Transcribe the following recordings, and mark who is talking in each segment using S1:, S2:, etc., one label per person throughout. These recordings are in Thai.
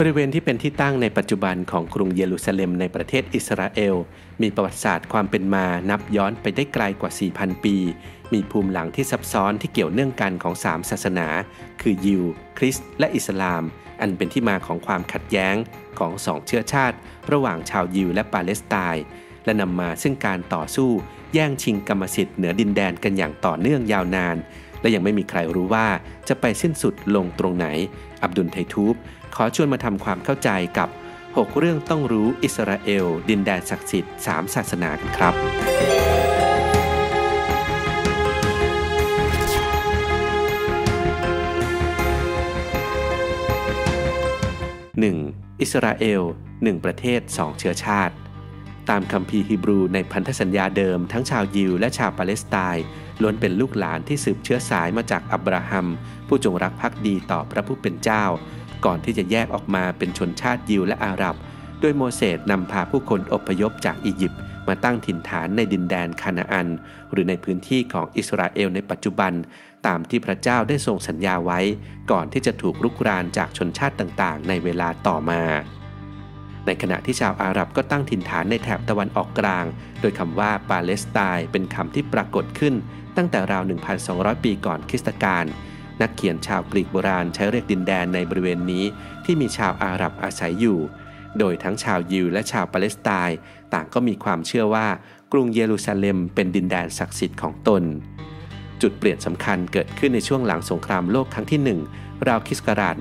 S1: บริเวณที่เป็นที่ตั้งในปัจจุบันของกรุงเยรูซาเล็มในประเทศอิสราเอล มีประวัติศาสตร์ความเป็นมานับย้อนไปได้ไกลกว่า 4,000 ปี มีภูมิหลังที่ซับซ้อนที่เกี่ยวเนื่องกันของ 3 ศาสนา คือยิว คริสต์และอิสลาม อันเป็นที่มาของความขัดแย้งของสองเชื้อชาติ ระหว่างชาวยิวและปาเลสไตน์และนำมาซึ่งการต่อสู้ แย่งชิงกรรมสิทธิ์เหนือดินแดนกันอย่างต่อเนื่องยาวนานและยังไม่มีใครรู้ว่าจะไปสิ้นสุดลงตรงไหน อับดุลไททูบ ขอชวนมาทำความเข้าใจกับ 6 เรื่องต้องรู้อิสราเอล ดินแดนศักดิ์สิทธิ์3ศาสนากันครับ 1. อิสราเอลหนึ่งประเทศสองเชื้อชาติ ตามคัมภีร์ฮีบรูในพันธสัญญาเดิมทั้งชาวยิวและชาวปาเลสไตน์ล้วนเป็นลูกหลานที่สืบเชื้อสายมาจากอับราฮัม ผู้จงรักภักดีต่อพระผู้เป็นเจ้า ก่อนที่จะแยกออกมาเป็นชนชาติยิวและอาหรับ โดยโมเสสนำพาผู้คนอพยพจากอียิปต์มาตั้งถิ่นฐานในดินแดนคานาอัน หรือในพื้นที่ของอิสราเอลในปัจจุบัน ตามที่พระเจ้าได้ทรงสัญญาไว้ ก่อนที่จะถูกรุกรานจากชนชาติต่างๆ ในเวลาต่อมา ในขณะที่ชาวอาหรับก็ตั้งถิ่นฐานในแถบตะวันออกกลาง โดยคำว่าปาเลสไตน์เป็นคำที่ปรากฏขึ้น ตั้งแต่ราว 1,200 ปีก่อนคริสตกาล นักเขียนชาวกรีกโบราณใช้เรียกดินแดนในบริเวณนี้ ที่มีชาวอาหรับอาศัยอยู่ โดยทั้งชาวยิวและชาวปาเลสไตน์ต่างก็มีความเชื่อว่า กรุงเยรูซาเล็มเป็นดินแดนศักดิ์สิทธิ์ของตน จุดเปลี่ยนสำคัญเกิดขึ้นในช่วงหลังสงครามโลกครั้งที่ 1 ราวคริสต์ศักราช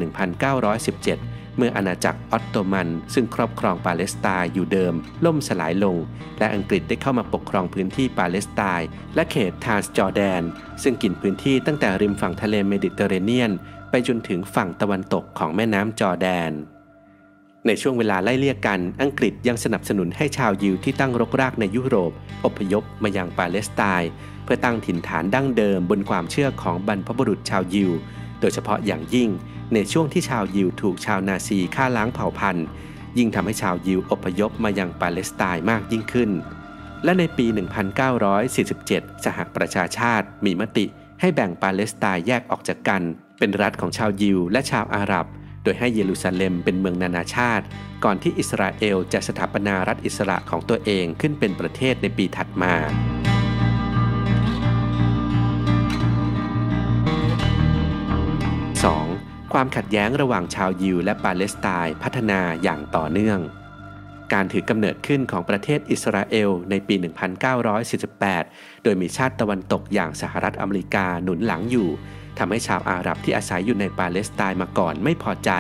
S1: 1917 เมื่ออาณาจักรออตโตมัน ซึ่งครอบครองปาเลสไตน์อยู่เดิม ล่มสลายลง และอังกฤษได้เข้ามาปกครองพื้นที่ปาเลสไตน์และเขตทรานส์จอร์แดน ซึ่งกินพื้นที่ตั้งแต่ริมฝั่งทะเลเมดิเตอร์เรเนียน ไปจนถึงฝั่งตะวันตกของแม่น้ำจอร์แดน ในช่วงเวลาไล่เลี่ยกัน อังกฤษยังสนับสนุนให้ชาวยิวที่ตั้งรกรากในยุโรป อพยพมายังปาเลสไตน์เพื่อตั้งถิ่นฐานดั้งเดิมบนความเชื่อของบรรพบุรุษชาวยิว โดยเฉพาะอย่างยิ่งในช่วงที่ชาวยิวถูกชาวนาซีฆ่าล้างเผ่าพันธุ์ ยิ่งทำให้ชาวยิวอพยพมายังปาเลสไตน์มากยิ่งขึ้น และในปี 1947 สหประชาชาติมีมติให้แบ่งปาเลสไตน์แยกออกจากกัน เป็นรัฐของชาวยิวและชาวอาหรับ โดยให้เยรูซาเล็มเป็นเมืองนานาชาติ ก่อนที่อิสราเอลจะสถาปนารัฐอิสระของตัวเองขึ้นเป็นประเทศในปีถัดมา ความขัดแย้งระหว่างชาวยิวและปาเลสไตน์พัฒนาอย่างต่อเนื่อง การถือกำเนิดขึ้นของประเทศอิสราเอลในปี 1948 โดยมีชาติตะวันตกอย่างสหรัฐอเมริกาหนุนหลังอยู่ทำให้ชาวอาหรับที่อาศัยอยู่ในปาเลสไตน์มาก่อนไม่พอใจ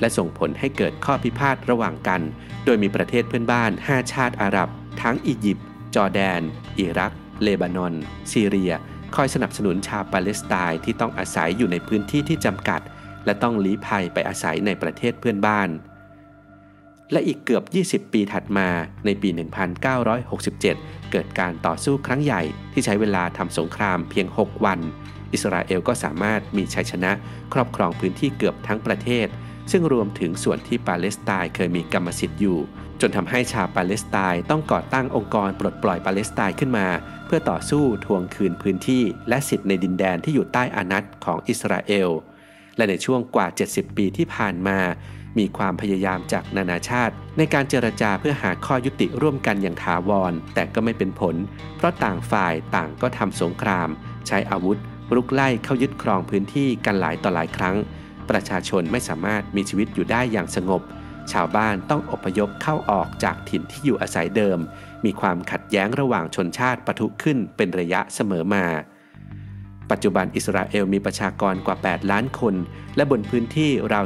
S1: และส่งผลให้เกิดข้อพิพาทระหว่างกัน โดยมีประเทศเพื่อนบ้าน 5 ชาติอาหรับ ทั้งอียิปต์จอร์แดน อิรัก เลบานอน ซีเรีย คอยสนับสนุนชาวปาเลสไตน์ที่ต้องอาศัยอยู่ในพื้นที่ที่จำกัด และต้องลี้ภัยไปอาศัยในประเทศเพื่อนบ้าน และอีกเกือบ 20 ปีถัดมาในปี 1967 เกิดการต่อสู้ครั้งใหญ่ที่ใช้เวลาทำสงครามเพียง 6 วัน อิสราเอลก็สามารถมีชัยชนะครอบครองพื้นที่เกือบทั้งประเทศ ซึ่งรวมถึงส่วนที่ปาเลสไตน์เคยมีกรรมสิทธิ์อยู่ จนทำให้ชาวปาเลสไตน์ต้องก่อตั้งองค์กรปลดปล่อยปาเลสไตน์ขึ้นมาเพื่อต่อสู้ทวงคืนพื้นที่ และสิทธิ์ในดินแดนที่อยู่ใต้อานัตของอิสราเอล และในช่วงกว่า 70 ปีที่ผ่านมา มีความพยายามจากนานาชาติ ในการเจรจาเพื่อหาข้อยุติร่วมกันอย่างถาวร แต่ก็ไม่เป็นผล เพราะต่างฝ่ายต่างก็ทำสงคราม ใช้อาวุธรุกไล่เข้ายึดครองพื้นที่กันหลายต่อหลายครั้ง ประชาชนไม่สามารถมีชีวิตอยู่ได้อย่างสงบ ชาวบ้านต้องอพยพเข้าออกจากถิ่นที่อยู่อาศัยเดิม มีความขัดแย้งระหว่างชนชาติปะทุขึ้นเป็นระยะเสมอมา ปัจจุบันอิสราเอลมีประชากรกว่า 8 ล้านคน และบนพื้นที่ราว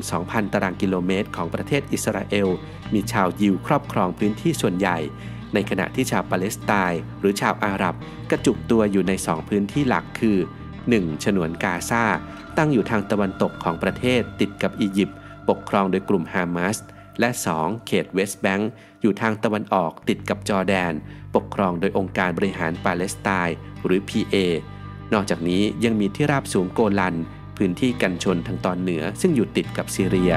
S1: 22,000 ตารางกิโลเมตร ของประเทศอิสราเอล มีชาวยิวครอบครองพื้นที่ส่วนใหญ่ ในขณะที่ชาวปาเลสไตน์หรือชาวอาหรับกระจุกตัวอยู่ใน 2 พื้นที่หลักคือ 1. ฉนวนกาซาตั้งอยู่ทางตะวันตกของประเทศติดกับอียิปต์ปกครองโดยกลุ่มฮามาสและ 2. เขตเวสต์แบงก์อยู่ทางตะวันออกติดกับจอร์แดน ปกครองโดยองค์การบริหารปาเลสไตน์หรือ PA นอกจากนี้ยังมีที่ราบสูงโกลัน พื้นที่กันชนทางตอนเหนือ ซึ่งอยู่ติดกับซีเรีย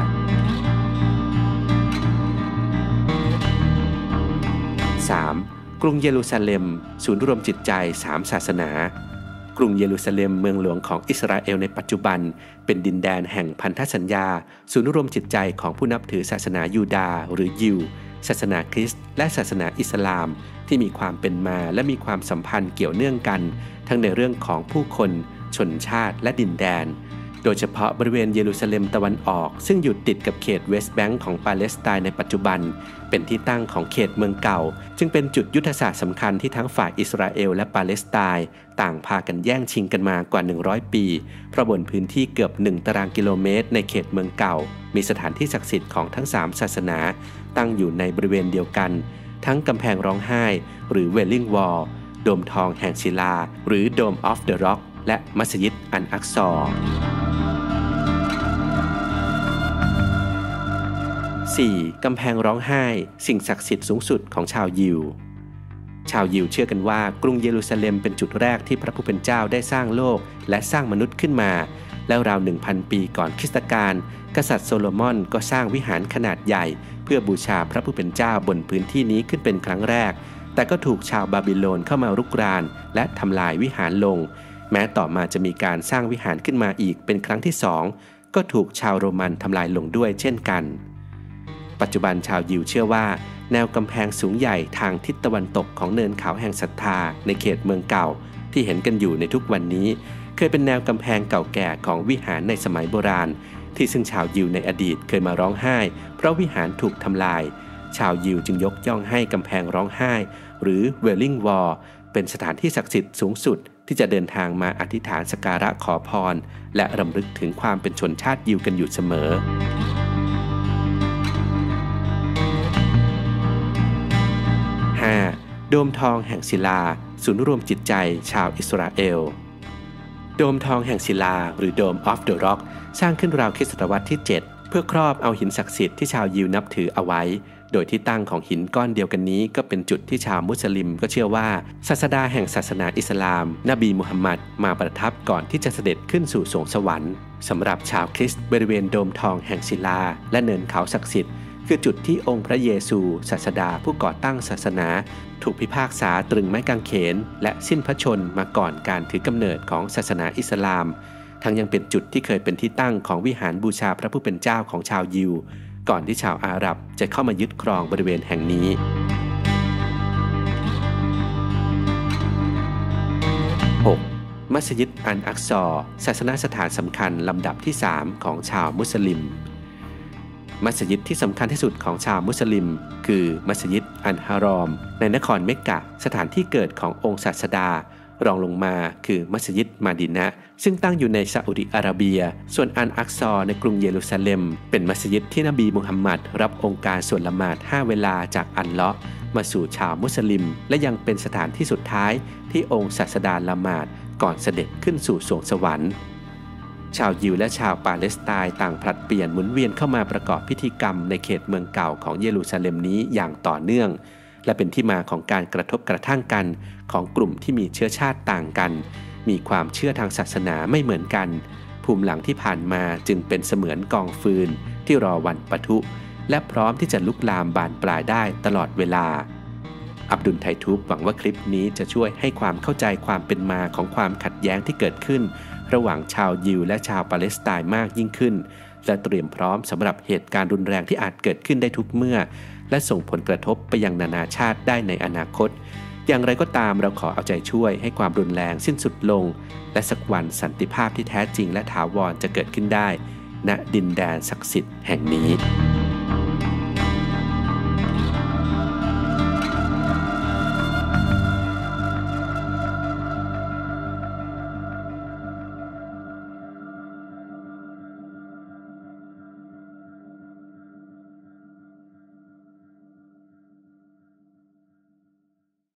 S1: 3. กรุงเยรูซาเล็ม ศูนย์รวมจิตใจสามศาสนา กรุงเยรูซาเล็มเมืองหลวงของอิสราเอลในปัจจุบัน เป็นดินแดนแห่งพันธสัญญา ศูนย์รวมจิตใจของผู้นับถือศาสนายูดาหรือยิว ศาสนาคริสต์และศาสนาอิสลาม ที่มีความเป็นมาและมีความสัมพันธ์เกี่ยวเนื่องกัน ทั้งในเรื่องของผู้คน ชนชาติและดินแดน โดยเฉพาะบริเวณเยรูซาเล็มตะวันออก ซึ่งอยู่ติดกับเขตเวสต์แบงก์ของปาเลสไตน์ในปัจจุบัน เป็นที่ตั้งของเขตเมืองเก่า จึงเป็นจุดยุทธศาสตร์สำคัญที่ทั้งฝ่ายอิสราเอลและปาเลสไตน์ต่างพากันแย่งชิงกันมากว่า 100 ปีเพราะบนพื้นที่เกือบ 1 ตารางกิโลเมตร ในเขตเมืองเก่า มีสถานที่ศักดิ์สิทธิ์ของทั้ง 3 ศาสนา ตั้งอยู่ในบริเวณเดียวกัน ทั้งกำแพงร้องไห้ หรือ Wailing Wall โดมทองแห่งศิลา หรือ Dome of the Rock และมัสยิดอัลอักซอ 4. กำแพงร้องไห้ สิ่งศักดิ์สิทธิ์สูงสุดของชาวยิว ชาวยิวเชื่อกันว่ากรุงเยรูซาเล็มเป็นจุดแรกที่พระผู้เป็นเจ้าได้สร้างโลกและสร้างมนุษย์ขึ้นมา แล้วราวหนึ่งพันปีก่อนคริสตกาลกษัตริย์โซโลมอนก็สร้างวิหารขนาดใหญ่ เพื่อบูชาพระผู้เป็นเจ้าบนพื้นที่นี้ขึ้นเป็นครั้งแรก แต่ก็ถูกชาวบาบิโลนเข้ามารุกราน และทำลายวิหารลง แม้ต่อมาจะมีการสร้างวิหารขึ้นมาอีกเป็นครั้งที่สองก็ถูกชาวโรมันทำลายลงด้วยเช่นกัน ปัจจุบันชาวยิวเชื่อว่า แนวกำแพงสูงใหญ่ทางทิศตะวันตกของเนินเขาแห่งศรัทธา ในเขตเมืองเก่า ที่เห็นกันอยู่ในทุกวันนี้ เคยเป็นแนวกำแพงเก่าแก่ของวิหารในสมัยโบราณ ที่ซึ่งชาวยิวในอดีตเคยมาร้องไห้ เพราะวิหารถูกทำลาย ชาวยิวจึงยกย่องให้กำแพงร้องไห้ หรือเวลลิงวอลเป็นสถานที่ศักดิ์สิทธิ์สูงสุดที่จะเดินทางมาอธิษฐานสการะขอพร และรำลึกถึงความเป็นชนชาติยิวกันอยู่เสมอ โดมทองแห่งศิลา ศูนย์รวมจิตใจชาวอิสราเอล โดมทองแห่งศิลา หรือ Dome of the Rock สร้างขึ้นราวคริสตศตวรรษที่ 7 เพื่อครอบเอาหินศักดิ์สิทธิ์ที่ชาวยิวนับถือเอาไว้ โดยที่ตั้งของหินก้อนเดียวกันนี้ ก็เป็นจุดที่ชาวมุสลิม ก็เชื่อว่าศาสดาแห่งศาสนาอิสลาม นบีมุฮัมมัดมาประทับก่อนที่จะเสด็จขึ้นสู่สรวงสวรรค์สำหรับชาวคริสต์บริเวณโดมทองแห่งศิลา และเนินเขาศักดิ์สิทธิ์ คือจุดที่องค์พระเยซูศาสดาผู้ก่อตั้งศาสนา ถูกพิพากษาตรึงไม้กางเขน และสิ้นพระชนมาก่อนการถือกำเนิดของศาสนาอิสลาม ทั้งยังเป็นจุดที่เคยเป็นที่ตั้งของวิหารบูชาพระผู้เป็นเจ้าของชาวยิว ก่อนที่ชาวอาหรับจะเข้ามายึดครองบริเวณแห่งนี้ 6. มัสยิดอันอักซอศาสนสถานสำคัญลำดับที่ 3 ของชาวมุสลิม มัสยิดที่สำคัญที่สุดของชาวมุสลิม คือมัสยิดอันฮารอม ในนครเมกกะสถานที่เกิดขององค์ศาสดารองลงมาคือมัสยิดมาดินะ ซึ่งตั้งอยู่ในซาอุดิอาระเบีย ส่วนอันอักซอในกรุงเยรูซาเล็ม เป็นมัสยิดที่นบีมุฮัมมัดรับองค์การส่วนละหมาด 5 เวลาจากอันเลาะมาสู่ชาวมุสลิม และยังเป็นสถานที่สุดท้ายที่องค์ศาสดาละหมาดก่อนเสด็จขึ้นสู่สวงสวรรค์ ชาวยิวและชาวปาเลสไตน์ต่างผลัดเปลี่ยนหมุนเวียนเข้ามาประกอบพิธีกรรมในเขตเมืองเก่าของเยรูซาเล็มนี้อย่างต่อเนื่อง และเป็นที่มาของการกระทบกระทั่งกันของกลุ่มที่มีเชื้อชาติต่างกัน มีความเชื่อทางศาสนาไม่เหมือนกัน ภูมิหลังที่ผ่านมาจึงเป็นเสมือนกองฟืน ที่รอวันปะทุ และพร้อมที่จะลุกลามบานปลายได้ตลอดเวลาอับดุลไททูบหวังว่าคลิปนี้จะช่วยให้ความเข้าใจความเป็นมาของความขัดแย้งที่เกิดขึ้น ระหว่างชาวยิวและชาวปาเลสไตน์มากยิ่งขึ้น และเตรียมพร้อมสำหรับเหตุการณ์รุนแรงที่อาจเกิดขึ้นได้ทุกเมื่อ และส่งผลกระทบไปยังนานาชาติได้ในอนาคต อย่างไรก็ตามเราขอเอาใจช่วยให้ความรุนแรงสิ้นสุดลง และสักวันสันติภาพที่แท้จริงและถาวรจะเกิดขึ้นได้ ณดินแดนศักดิ์สิทธิ์แห่งนี้